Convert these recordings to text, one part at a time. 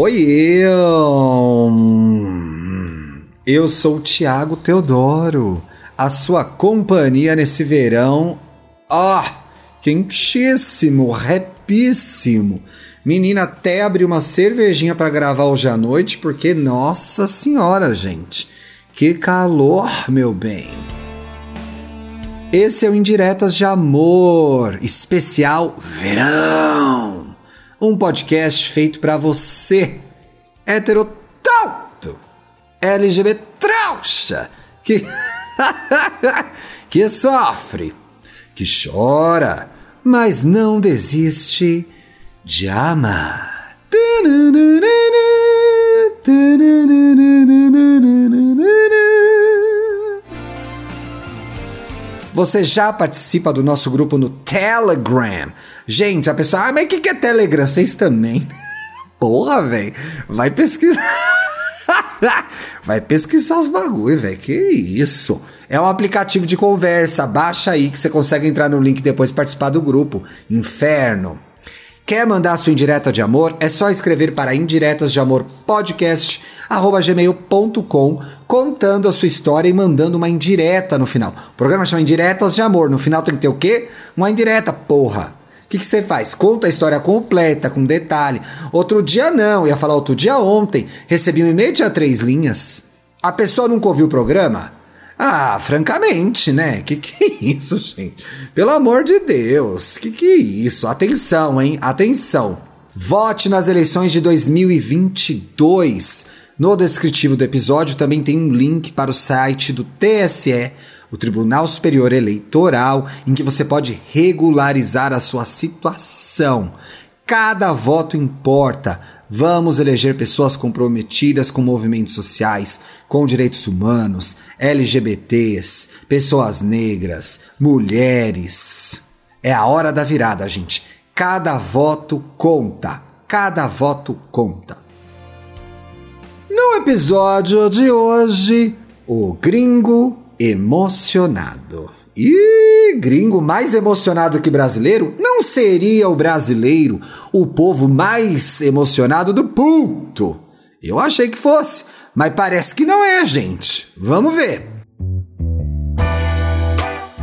Oi, eu. Eu sou o Tiago Teodoro, a sua companhia nesse verão. Ó, oh, quentíssimo, repíssimo. Menina, até abri uma cervejinha para gravar hoje à noite, porque, nossa senhora, gente, que calor, meu bem. Esse é o Indiretas de Amor, especial Verão. Um podcast feito para você, heterotalto, LGBT trouxa, que, que sofre, que chora, mas não desiste de amar. Você já participa do nosso grupo no Telegram? Gente, a pessoa, ah, mas o que, que é Telegram? Vocês também? Porra, velho, vai pesquisar. vai pesquisar os bagulho, velho. Que isso? É um aplicativo de conversa. Baixa aí que você consegue entrar no link e depois participar do grupo. Inferno. Quer mandar sua indireta de amor? É só escrever para indiretas de amor podcast gmail.com contando a sua história e mandando uma indireta no final. O programa chama Indiretas de Amor. No final tem que ter o quê? Uma indireta, porra. O que, que você faz? Conta a história completa, com detalhe. Outro dia não, ia falar outro dia ontem. Recebi um e-mail, tinha três linhas. A pessoa nunca ouviu o programa? Ah, francamente, né? Que que é isso, gente? Pelo amor de Deus, que que é isso? Atenção, hein? Atenção. Vote nas eleições de 2022. No descritivo do episódio também tem um link para o site do TSE, o Tribunal Superior Eleitoral, em que você pode regularizar a sua situação. Cada voto importa. Vamos eleger pessoas comprometidas com movimentos sociais, com direitos humanos, LGBTs, pessoas negras, mulheres. É a hora da virada, gente. Cada voto conta. Cada voto conta. No episódio de hoje, o gringo emocionado. E gringo mais emocionado que brasileiro? Não seria o brasileiro o povo mais emocionado do puto? Eu achei que fosse, mas parece que não é, gente. Vamos ver.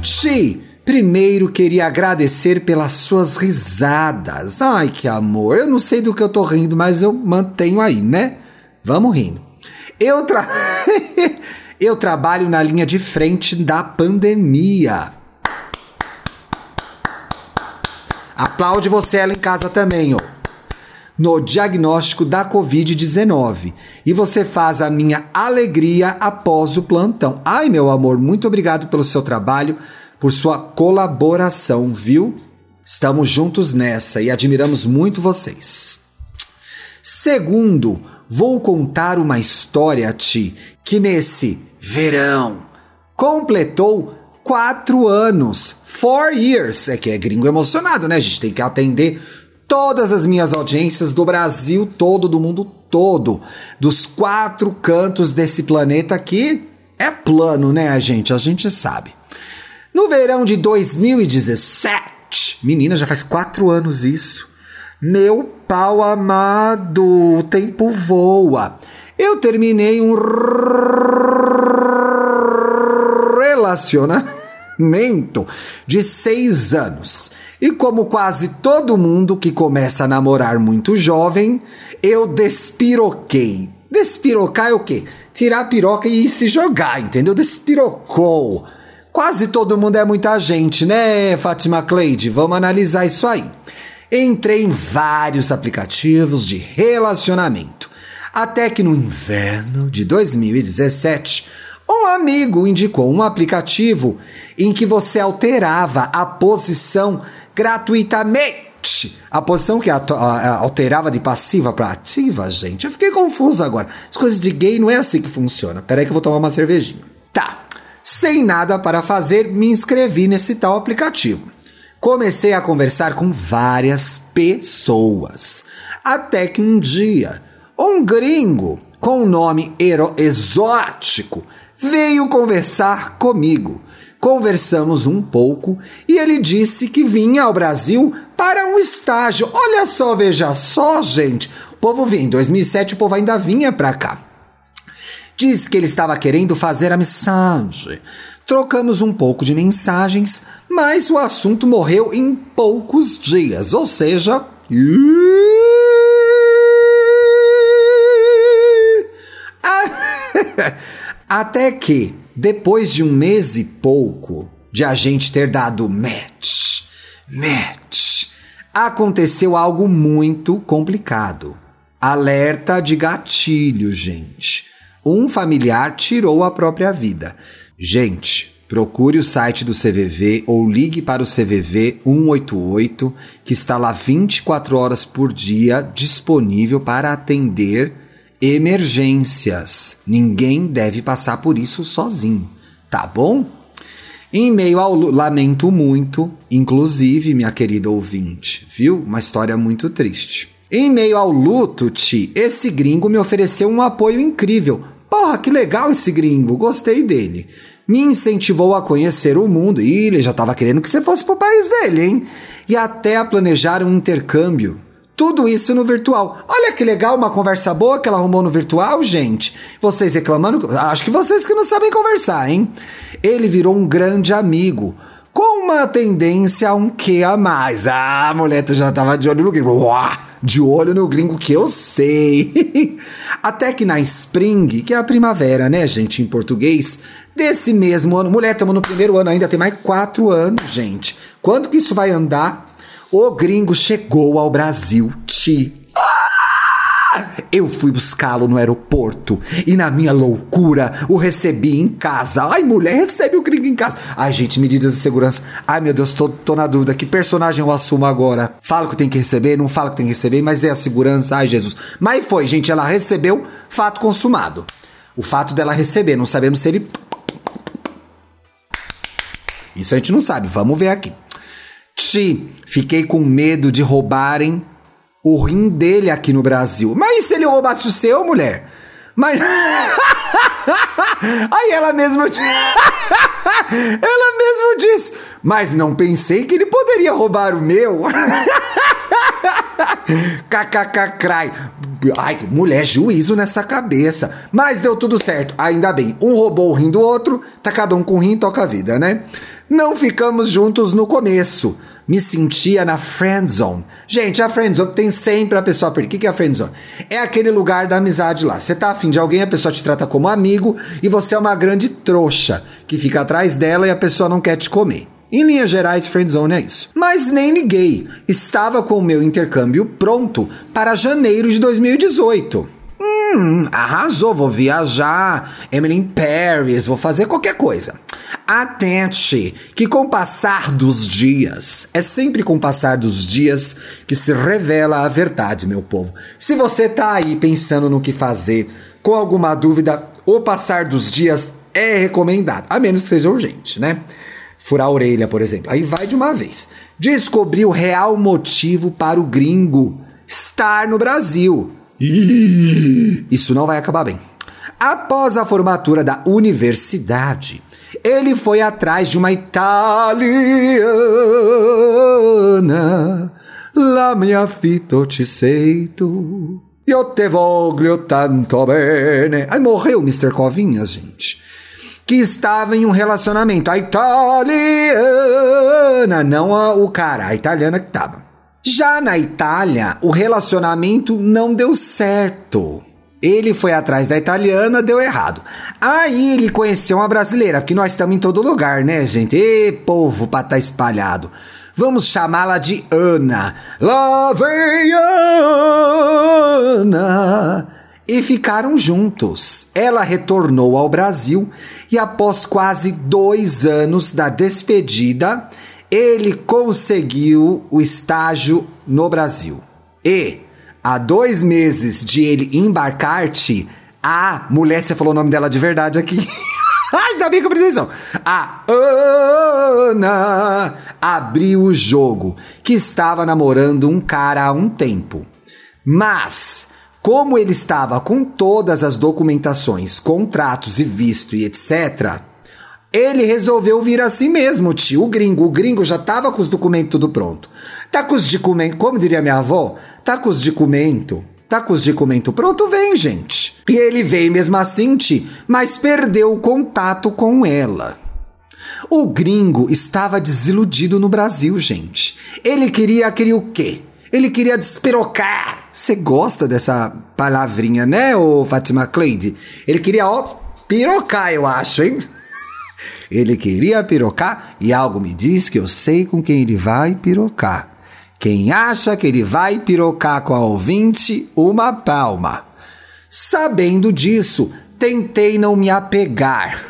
Ti, primeiro queria agradecer pelas suas risadas. Ai, que amor. Eu não sei do que eu tô rindo, mas eu mantenho aí, né? Vamos rindo. Eu tra... Eu trabalho na linha de frente da pandemia. Aplaude você ela em casa também, ó. No diagnóstico da Covid-19. E você faz a minha alegria após o plantão. Ai, meu amor, muito obrigado pelo seu trabalho, por sua colaboração, viu? Estamos juntos nessa e admiramos muito vocês. Segundo, vou contar uma história a ti que nesse verão completou quatro anos. Four years. É que é gringo emocionado, né? A gente tem que atender todas as minhas audiências do Brasil todo, do mundo todo, dos quatro cantos desse planeta aqui. É plano, né, a gente? A gente sabe. No verão de 2017, menina, já faz quatro anos isso. Meu pau amado, o tempo voa. Eu terminei um relacionamento de seis anos. E como quase todo mundo que começa a namorar muito jovem, eu despiroquei. Despirocar é o quê? Tirar a piroca e se jogar, entendeu? Despirocou. Quase todo mundo é muita gente, né, Fátima Cleide? Vamos analisar isso aí. Entrei em vários aplicativos de relacionamento. Até que no inverno de 2017, um amigo indicou um aplicativo em que você alterava a posição gratuitamente. A posição que alterava de passiva para ativa, gente. Eu fiquei confuso agora. As coisas de gay não é assim que funciona. Peraí que eu vou tomar uma cervejinha. Tá. Sem nada para fazer, me inscrevi nesse tal aplicativo. Comecei a conversar com várias pessoas. Até que um dia, um gringo com um nome exótico veio conversar comigo. Conversamos um pouco e ele disse que vinha ao Brasil para um estágio. Olha só, veja só, gente. O povo vinha. Em 2007 o povo ainda vinha pra cá. Diz que ele estava querendo fazer amizade. Trocamos um pouco de mensagens, mas o assunto morreu em poucos dias, ou seja. Até que, depois de um mês e pouco de a gente ter dado match, match, aconteceu algo muito complicado. Alerta de gatilho, gente. Um familiar tirou a própria vida. Gente, procure o site do CVV ou ligue para o CVV 188, que está lá 24 horas por dia disponível para atender emergências. Ninguém deve passar por isso sozinho, tá bom? Em meio ao lamento muito, inclusive, minha querida ouvinte, viu? Uma história muito triste. Em meio ao luto, Ti, esse gringo me ofereceu um apoio incrível. Porra, que legal esse gringo, gostei dele. Me incentivou a conhecer o mundo e ele já estava querendo que você fosse pro país dele, hein? E até a planejar um intercâmbio. Tudo isso no virtual. Olha que legal, uma conversa boa que ela arrumou no virtual, gente. Vocês reclamando? Acho que vocês que não sabem conversar, hein? Ele virou um grande amigo com uma tendência a um que a mais. Ah, mulher já tava de olho no gringo. De olho no gringo que eu sei. Até que na Spring, que é a primavera, né, gente, em português, desse mesmo ano. Mulher, estamos no primeiro ano ainda, tem mais quatro anos, gente. Quanto que isso vai andar? O gringo chegou ao Brasil, Ti. Eu fui buscá-lo no aeroporto e, na minha loucura, o recebi em casa. Ai, mulher, recebe o gringo em casa. Ai, gente, medidas de segurança. Ai, meu Deus, tô, tô na dúvida. Que personagem eu assumo agora? Falo que tem que receber, não falo que tem que receber, mas é a segurança. Ai, Jesus. Mas foi, gente, ela recebeu, fato consumado. O fato dela receber, não sabemos se ele. Isso a gente não sabe, vamos ver aqui. Ti, fiquei com medo de roubarem o rim dele aqui no Brasil. Mas se ele roubasse o seu, mulher? Mas. Aí ela mesma. ela mesma disse. Mas não pensei que ele poderia roubar o meu. KKK crai. Ai, mulher, juízo nessa cabeça. Mas deu tudo certo, ainda bem. Um roubou o rim do outro, tá cada um com o rim, toca a vida, né? Não ficamos juntos no começo. Me sentia na friend zone. Gente, a friend zone tem sempre a pessoa perder. O que é a friend zone? É aquele lugar da amizade lá. Você tá afim de alguém, a pessoa te trata como amigo e você é uma grande trouxa que fica atrás dela e a pessoa não quer te comer. Em linhas gerais, friendzone é isso. Mas nem liguei. Estava com o meu intercâmbio pronto para janeiro de 2018. Hum, arrasou, vou viajar, Emily in Paris, vou fazer qualquer coisa. Atente, que com o passar dos dias, é sempre com o passar dos dias que se revela a verdade, meu povo. Se você tá aí pensando no que fazer, com alguma dúvida, o passar dos dias é recomendado, a menos que seja urgente, né? Furar a orelha, por exemplo. Aí vai de uma vez. Descobri o real motivo para o gringo estar no Brasil. Isso não vai acabar bem. Após a formatura da universidade, ele foi atrás de uma italiana. La mia fito ci sei tu. Io te voglio tanto bene. Aí morreu Mr. Covinhas, gente. Que estava em um relacionamento. A italiana, não a, o cara, a italiana que estava. Já na Itália, o relacionamento não deu certo. Ele foi atrás da italiana, deu errado. Aí ele conheceu uma brasileira, que nós estamos em todo lugar, né, gente? Ê, povo pra tá espalhado. Vamos chamá-la de Ana. Lá vem Ana. E ficaram juntos. Ela retornou ao Brasil e, após quase dois anos da despedida, ele conseguiu o estágio no Brasil. E há dois meses de ele embarcar-te, a mulher, você falou o nome dela de verdade aqui. Ainda bem que eu preciso. A Ana abriu o jogo, que estava namorando um cara há um tempo. Mas, como ele estava com todas as documentações, contratos e visto e etc., ele resolveu vir assim mesmo, tio. O gringo, o gringo já tava com os documentos tudo pronto. Tá com os documentos, como diria minha avó, tá com os documentos, Tá com os documentos pronto, vem, gente. E ele veio mesmo assim, Ti, mas perdeu o contato com ela. O gringo estava desiludido no Brasil, gente. Ele queria, queria o quê? Ele queria despirocar. Você gosta dessa palavrinha, né, ô Fatima Cleide? Ele queria, ó, pirocar, eu acho, hein? Ele queria pirocar e algo me diz que eu sei com quem ele vai pirocar. Quem acha que ele vai pirocar com a ouvinte, uma palma. Sabendo disso, tentei não me apegar.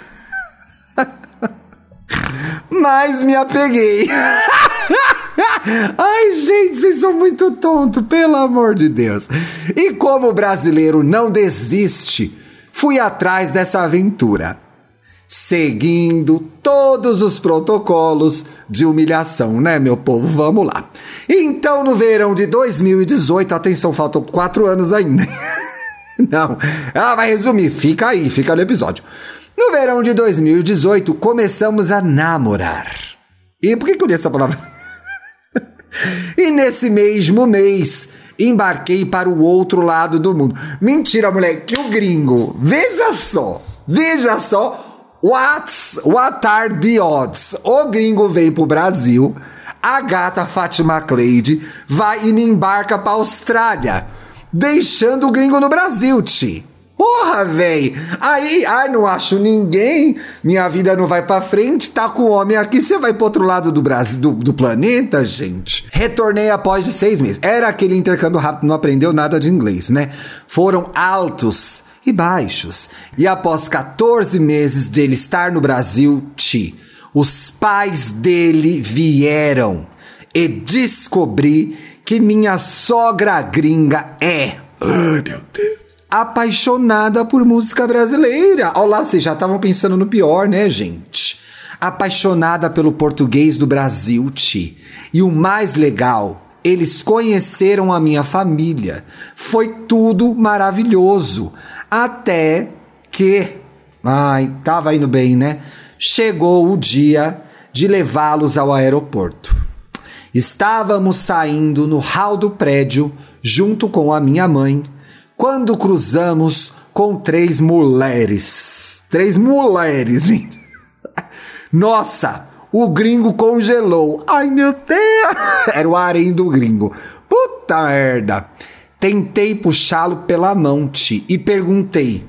Mas me apeguei. Ai, gente, vocês são muito tontos, pelo amor de Deus. E como o brasileiro não desiste, fui atrás dessa aventura seguindo todos os protocolos de humilhação, né, meu povo? Vamos lá. Então, no verão de 2018, atenção, faltam quatro anos ainda. Não, ela vai resumir, fica aí, fica no episódio. No verão de 2018, começamos a namorar. E por que eu li essa palavra? E nesse mesmo mês, embarquei para o outro lado do mundo. Mentira, moleque, o gringo. Veja só, veja só What's, what are the odds? O gringo vem pro Brasil, a gata Fátima Cleide vai e me embarca pra Austrália, deixando o gringo no Brasil, ti. Porra, véi! Aí, ai, não acho ninguém, minha vida não vai pra frente, tá com o homem aqui, você vai pro outro lado do Brasil, do, do planeta, gente? Retornei após de seis meses. Era aquele intercâmbio rápido, não aprendeu nada de inglês, né? Foram altos e baixos. E após 14 meses de ele estar no Brasil, Ti, os pais dele vieram e descobri que minha sogra gringa é. Ai, meu Deus. Apaixonada por música brasileira. Olha lá, vocês já estavam pensando no pior, né, gente? Apaixonada pelo português do Brasil, Ti. E o mais legal, eles conheceram a minha família. Foi tudo maravilhoso. Até que, ai, tava indo bem, né? Chegou o dia de levá-los ao aeroporto. Estávamos saindo no hall do prédio junto com a minha mãe quando cruzamos com três mulheres. Três mulheres, gente. Nossa, o gringo congelou. Ai, meu Deus! Era o harém do gringo. Puta merda. Tentei puxá-lo pela mão, Ti, e perguntei: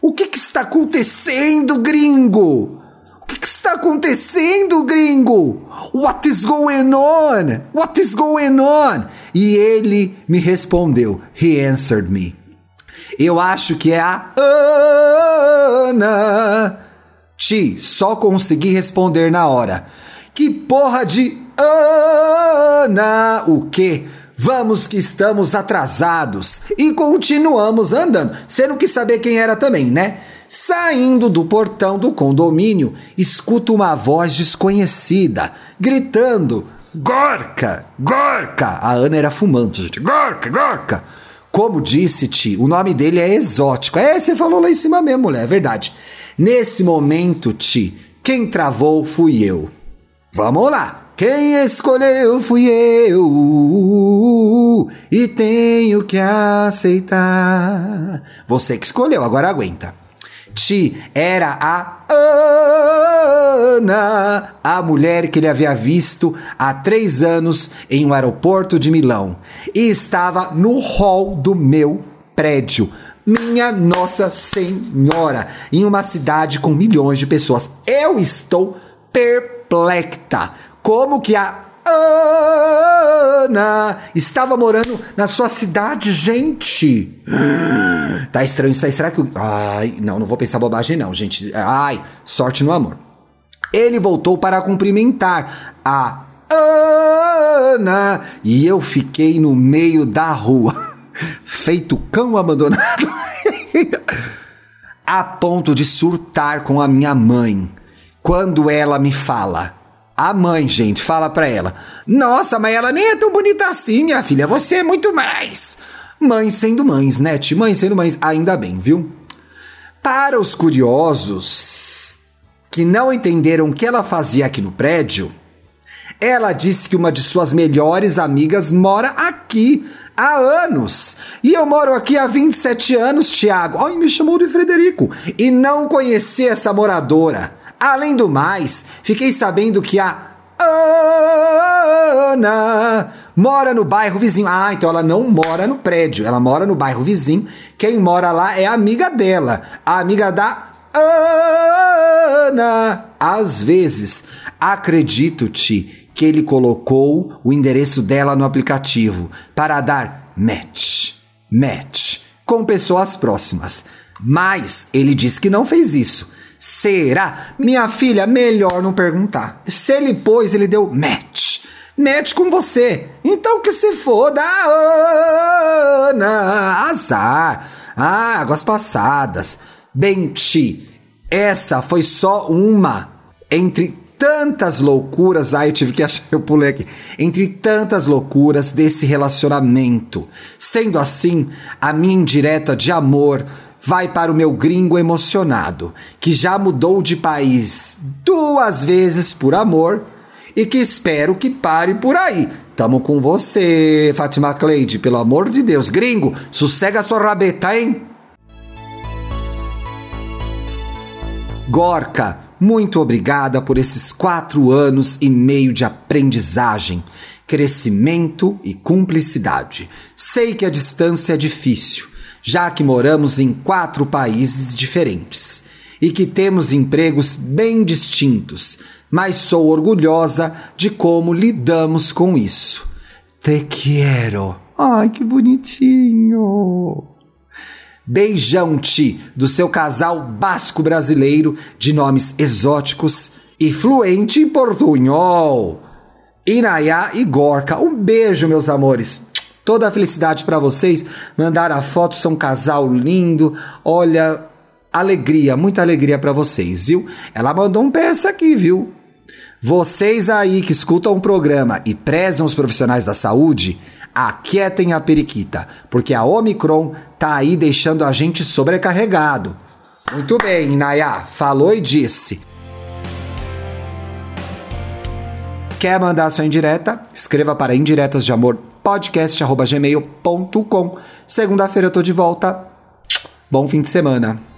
O que, que está acontecendo, gringo? O que, que está acontecendo, gringo? What is going on? What is going on? E ele me respondeu. He answered me. Eu acho que é a Ana. Ti, só consegui responder na hora. Que porra de Ana? O quê? Vamos que estamos atrasados. E continuamos andando. Você não quis saber quem era também, né? Saindo do portão do condomínio, escuto uma voz desconhecida, gritando: Gorka! Gorka! A Ana era fumante, gente. Gorka! Gorka! Como disse-te, o nome dele é exótico. É, você falou lá em cima mesmo, mulher, é verdade. Nesse momento, Ti, quem travou fui eu. Vamos lá! Quem escolheu fui eu e tenho que aceitar. Você que escolheu, agora aguenta. Ti era a Ana, a mulher que ele havia visto há três anos em um aeroporto de Milão e estava no hall do meu prédio. Minha Nossa Senhora, em uma cidade com milhões de pessoas. Eu estou perplexa como que a Ana estava morando na sua cidade, gente. Tá estranho isso aí. Será que. Ai, não, não vou pensar bobagem, não, gente. Ai, sorte no amor. Ele voltou para cumprimentar a Ana e eu fiquei no meio da rua, feito cão abandonado, a ponto de surtar com a minha mãe quando ela me fala. A mãe, gente, fala pra ela: Nossa, mas ela nem é tão bonita assim, minha filha. Você é muito mais. Mães sendo mães, né? Mãe sendo mães, ainda bem, viu? Para os curiosos que não entenderam o que ela fazia aqui no prédio, ela disse que uma de suas melhores amigas mora aqui. há anos. E eu moro aqui há 27 anos, Thiago. Ai, me chamou de Frederico. E não conheci essa moradora. Além do mais, fiquei sabendo que a Ana mora no bairro vizinho. Ah, então ela não mora no prédio, ela mora no bairro vizinho. Quem mora lá é a amiga dela, a amiga da Ana. Às vezes, acredito-te que ele colocou o endereço dela no aplicativo para dar match, match com pessoas próximas. Mas ele disse que não fez isso. Será? Minha filha, melhor não perguntar. Se ele pôs, ele deu match. Match com você. Então que se foda, Ana. Azar. Ah, águas passadas. Benti, essa foi só uma entre tantas loucuras. Ai, eu tive que achar, eu pulei aqui. Entre tantas loucuras desse relacionamento. Sendo assim, a minha indireta de amor vai para o meu gringo emocionado, que já mudou de país duas vezes por amor e que espero que pare por aí. Tamo com você, Fátima Cleide, pelo amor de Deus. Gringo, sossega sua rabeta, hein? Gorka, muito obrigada por esses quatro anos e meio de aprendizagem, crescimento e cumplicidade. Sei que a distância é difícil já que moramos em quatro países diferentes e que temos empregos bem distintos, mas sou orgulhosa de como lidamos com isso. Te quero. Ai, que bonitinho. Beijão, Ti, do seu casal basco-brasileiro de nomes exóticos e fluente em portunhol. Inayá e Gorka. Um beijo, meus amores. Toda a felicidade para vocês. Mandaram a foto, são um casal lindo. Olha, alegria, muita alegria para vocês, viu? Ela mandou um peça aqui, viu? Vocês aí que escutam o programa e prezam os profissionais da saúde, aquietem a periquita, porque a Omicron tá aí deixando a gente sobrecarregado. Muito bem, Nayá, falou e disse. Quer mandar sua indireta? Escreva para indiretas de amor podcast.gmail.com. Segunda-feira eu tô de volta. Bom fim de semana.